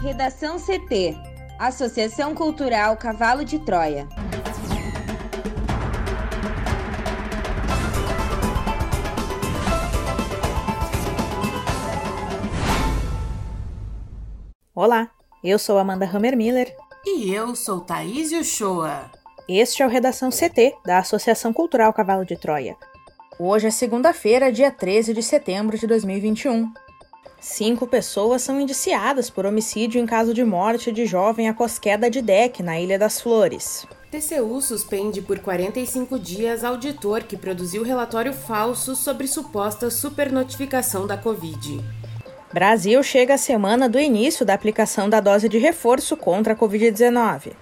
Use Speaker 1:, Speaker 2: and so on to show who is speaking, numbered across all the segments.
Speaker 1: Redação CT Associação Cultural Cavalo de Troia.
Speaker 2: Olá, eu sou Amanda Hammermiller.
Speaker 3: E eu sou Thaís Uchoa.
Speaker 2: Este é o Redação CT, da Associação Cultural Cavalo de Troia. Hoje é segunda-feira, dia 13 de setembro de 2021. Cinco pessoas são indiciadas por homicídio em caso de morte de jovem após queda de deck na Ilha das Flores.
Speaker 3: TCU suspende por 45 dias auditor que produziu relatório falso sobre suposta supernotificação da Covid.
Speaker 2: Brasil chega à semana do início da aplicação da dose de reforço contra a Covid-19.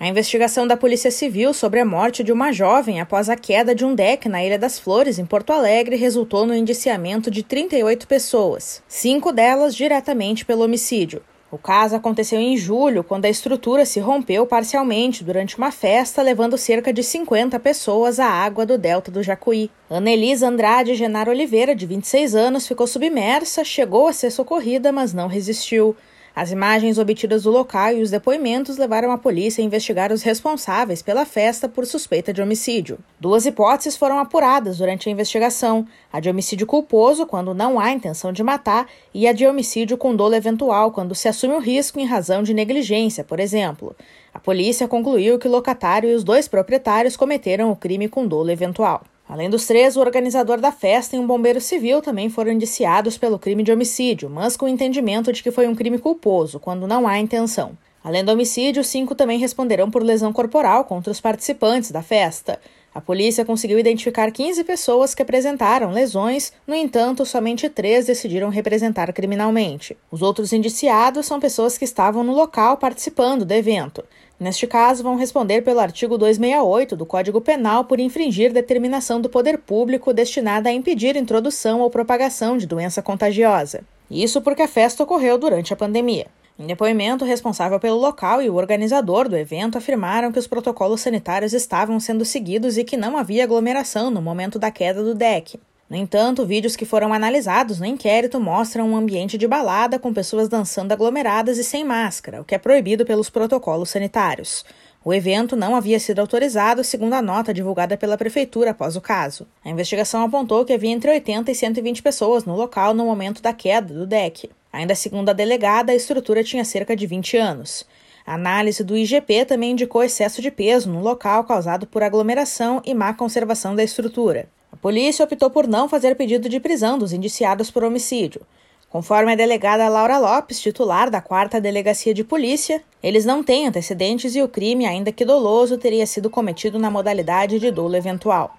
Speaker 2: A investigação da Polícia Civil sobre a morte de uma jovem após a queda de um deck na Ilha das Flores, em Porto Alegre, resultou no indiciamento de 38 pessoas, cinco delas diretamente pelo homicídio. O caso aconteceu em julho, quando a estrutura se rompeu parcialmente durante uma festa, levando cerca de 50 pessoas à água do delta do Jacuí. Anelisa Andrade Genaro Oliveira, de 26 anos, ficou submersa, chegou a ser socorrida, mas não resistiu. As imagens obtidas do local e os depoimentos levaram a polícia a investigar os responsáveis pela festa por suspeita de homicídio. Duas hipóteses foram apuradas durante a investigação: a de homicídio culposo, quando não há intenção de matar, e a de homicídio com dolo eventual, quando se assume o risco em razão de negligência, por exemplo. A polícia concluiu que o locatário e os dois proprietários cometeram o crime com dolo eventual. Além dos três, o organizador da festa e um bombeiro civil também foram indiciados pelo crime de homicídio, mas com o entendimento de que foi um crime culposo, quando não há intenção. Além do homicídio, cinco também responderão por lesão corporal contra os participantes da festa. A polícia conseguiu identificar 15 pessoas que apresentaram lesões, no entanto, somente três decidiram representar criminalmente. Os outros indiciados são pessoas que estavam no local participando do evento. Neste caso, vão responder pelo artigo 268 do Código Penal por infringir determinação do poder público destinada a impedir introdução ou propagação de doença contagiosa. Isso porque a festa ocorreu durante a pandemia. Em depoimento, o responsável pelo local e o organizador do evento afirmaram que os protocolos sanitários estavam sendo seguidos e que não havia aglomeração no momento da queda do deck. No entanto, vídeos que foram analisados no inquérito mostram um ambiente de balada com pessoas dançando aglomeradas e sem máscara, o que é proibido pelos protocolos sanitários. O evento não havia sido autorizado, segundo a nota divulgada pela prefeitura após o caso. A investigação apontou que havia entre 80 e 120 pessoas no local no momento da queda do deck. Ainda segundo a delegada, a estrutura tinha cerca de 20 anos. A análise do IGP também indicou excesso de peso no local causado por aglomeração e má conservação da estrutura. Polícia optou por não fazer pedido de prisão dos indiciados por homicídio. Conforme a delegada Laura Lopes, titular da 4 Delegacia de Polícia, eles não têm antecedentes e o crime, ainda que doloso, teria sido cometido na modalidade de dolo eventual.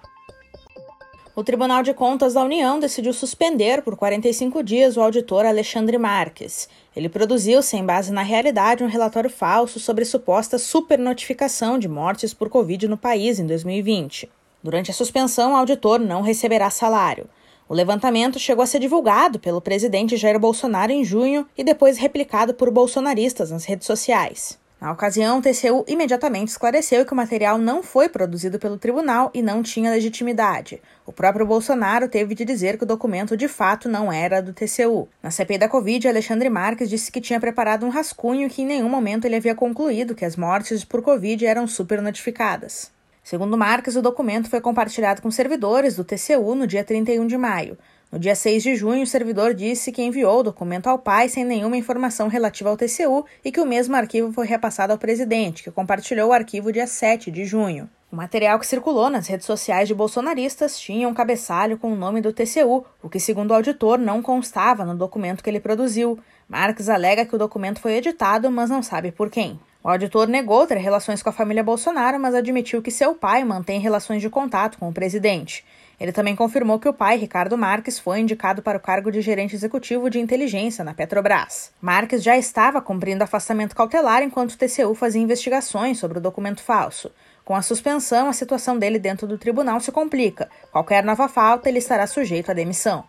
Speaker 2: O Tribunal de Contas da União decidiu suspender por 45 dias o auditor Alexandre Marques. Ele produziu, sem base na realidade, um relatório falso sobre suposta supernotificação de mortes por Covid no país em 2020. Durante a suspensão, o auditor não receberá salário. O levantamento chegou a ser divulgado pelo presidente Jair Bolsonaro em junho e depois replicado por bolsonaristas nas redes sociais. Na ocasião, o TCU imediatamente esclareceu que o material não foi produzido pelo tribunal e não tinha legitimidade. O próprio Bolsonaro teve de dizer que o documento de fato não era do TCU. Na CPI da Covid, Alexandre Marques disse que tinha preparado um rascunho e que em nenhum momento ele havia concluído que as mortes por Covid eram supernotificadas. Segundo Marques, o documento foi compartilhado com servidores do TCU no dia 31 de maio. No dia 6 de junho, o servidor disse que enviou o documento ao pai sem nenhuma informação relativa ao TCU e que o mesmo arquivo foi repassado ao presidente, que compartilhou o arquivo dia 7 de junho. O material que circulou nas redes sociais de bolsonaristas tinha um cabeçalho com o nome do TCU, o que, segundo o auditor, não constava no documento que ele produziu. Marques alega que o documento foi editado, mas não sabe por quem. O auditor negou ter relações com a família Bolsonaro, mas admitiu que seu pai mantém relações de contato com o presidente. Ele também confirmou que o pai, Ricardo Marques, foi indicado para o cargo de gerente executivo de inteligência na Petrobras. Marques já estava cumprindo afastamento cautelar enquanto o TCU fazia investigações sobre o documento falso. Com a suspensão, a situação dele dentro do tribunal se complica. Qualquer nova falta, ele estará sujeito à demissão.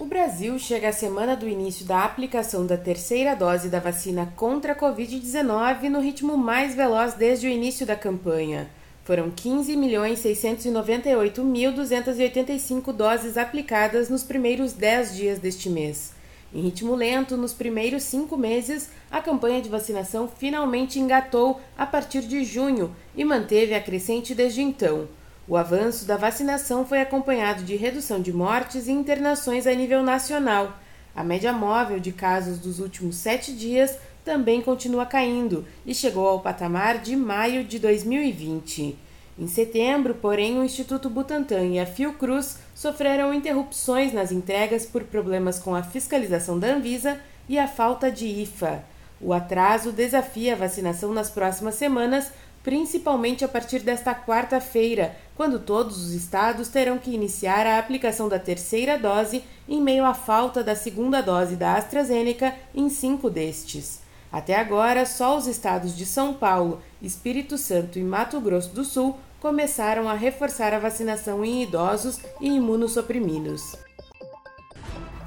Speaker 3: O Brasil chega à semana do início da aplicação da terceira dose da vacina contra a Covid-19 no ritmo mais veloz desde o início da campanha. Foram 15.698.285 doses aplicadas nos primeiros 10 dias deste mês. Em ritmo lento, nos primeiros cinco meses, a campanha de vacinação finalmente engatou a partir de junho e manteve a crescente desde então. O avanço da vacinação foi acompanhado de redução de mortes e internações a nível nacional. A média móvel de casos dos últimos sete dias também continua caindo e chegou ao patamar de maio de 2020. Em setembro, porém, o Instituto Butantan e a Fiocruz sofreram interrupções nas entregas por problemas com a fiscalização da Anvisa e a falta de IFA. O atraso desafia a vacinação nas próximas semanas, principalmente a partir desta quarta-feira, quando todos os estados terão que iniciar a aplicação da terceira dose em meio à falta da segunda dose da AstraZeneca em cinco destes. Até agora, só os estados de São Paulo, Espírito Santo e Mato Grosso do Sul começaram a reforçar a vacinação em idosos e imunossuprimidos.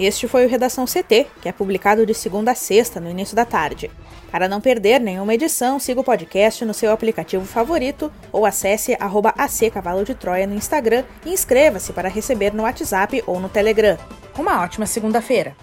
Speaker 2: Este foi o Redação CT, que é publicado de segunda a sexta, no início da tarde. Para não perder nenhuma edição, siga o podcast no seu aplicativo favorito ou acesse arroba Cavalo de Troia no Instagram e inscreva-se para receber no WhatsApp ou no Telegram. Uma ótima segunda-feira!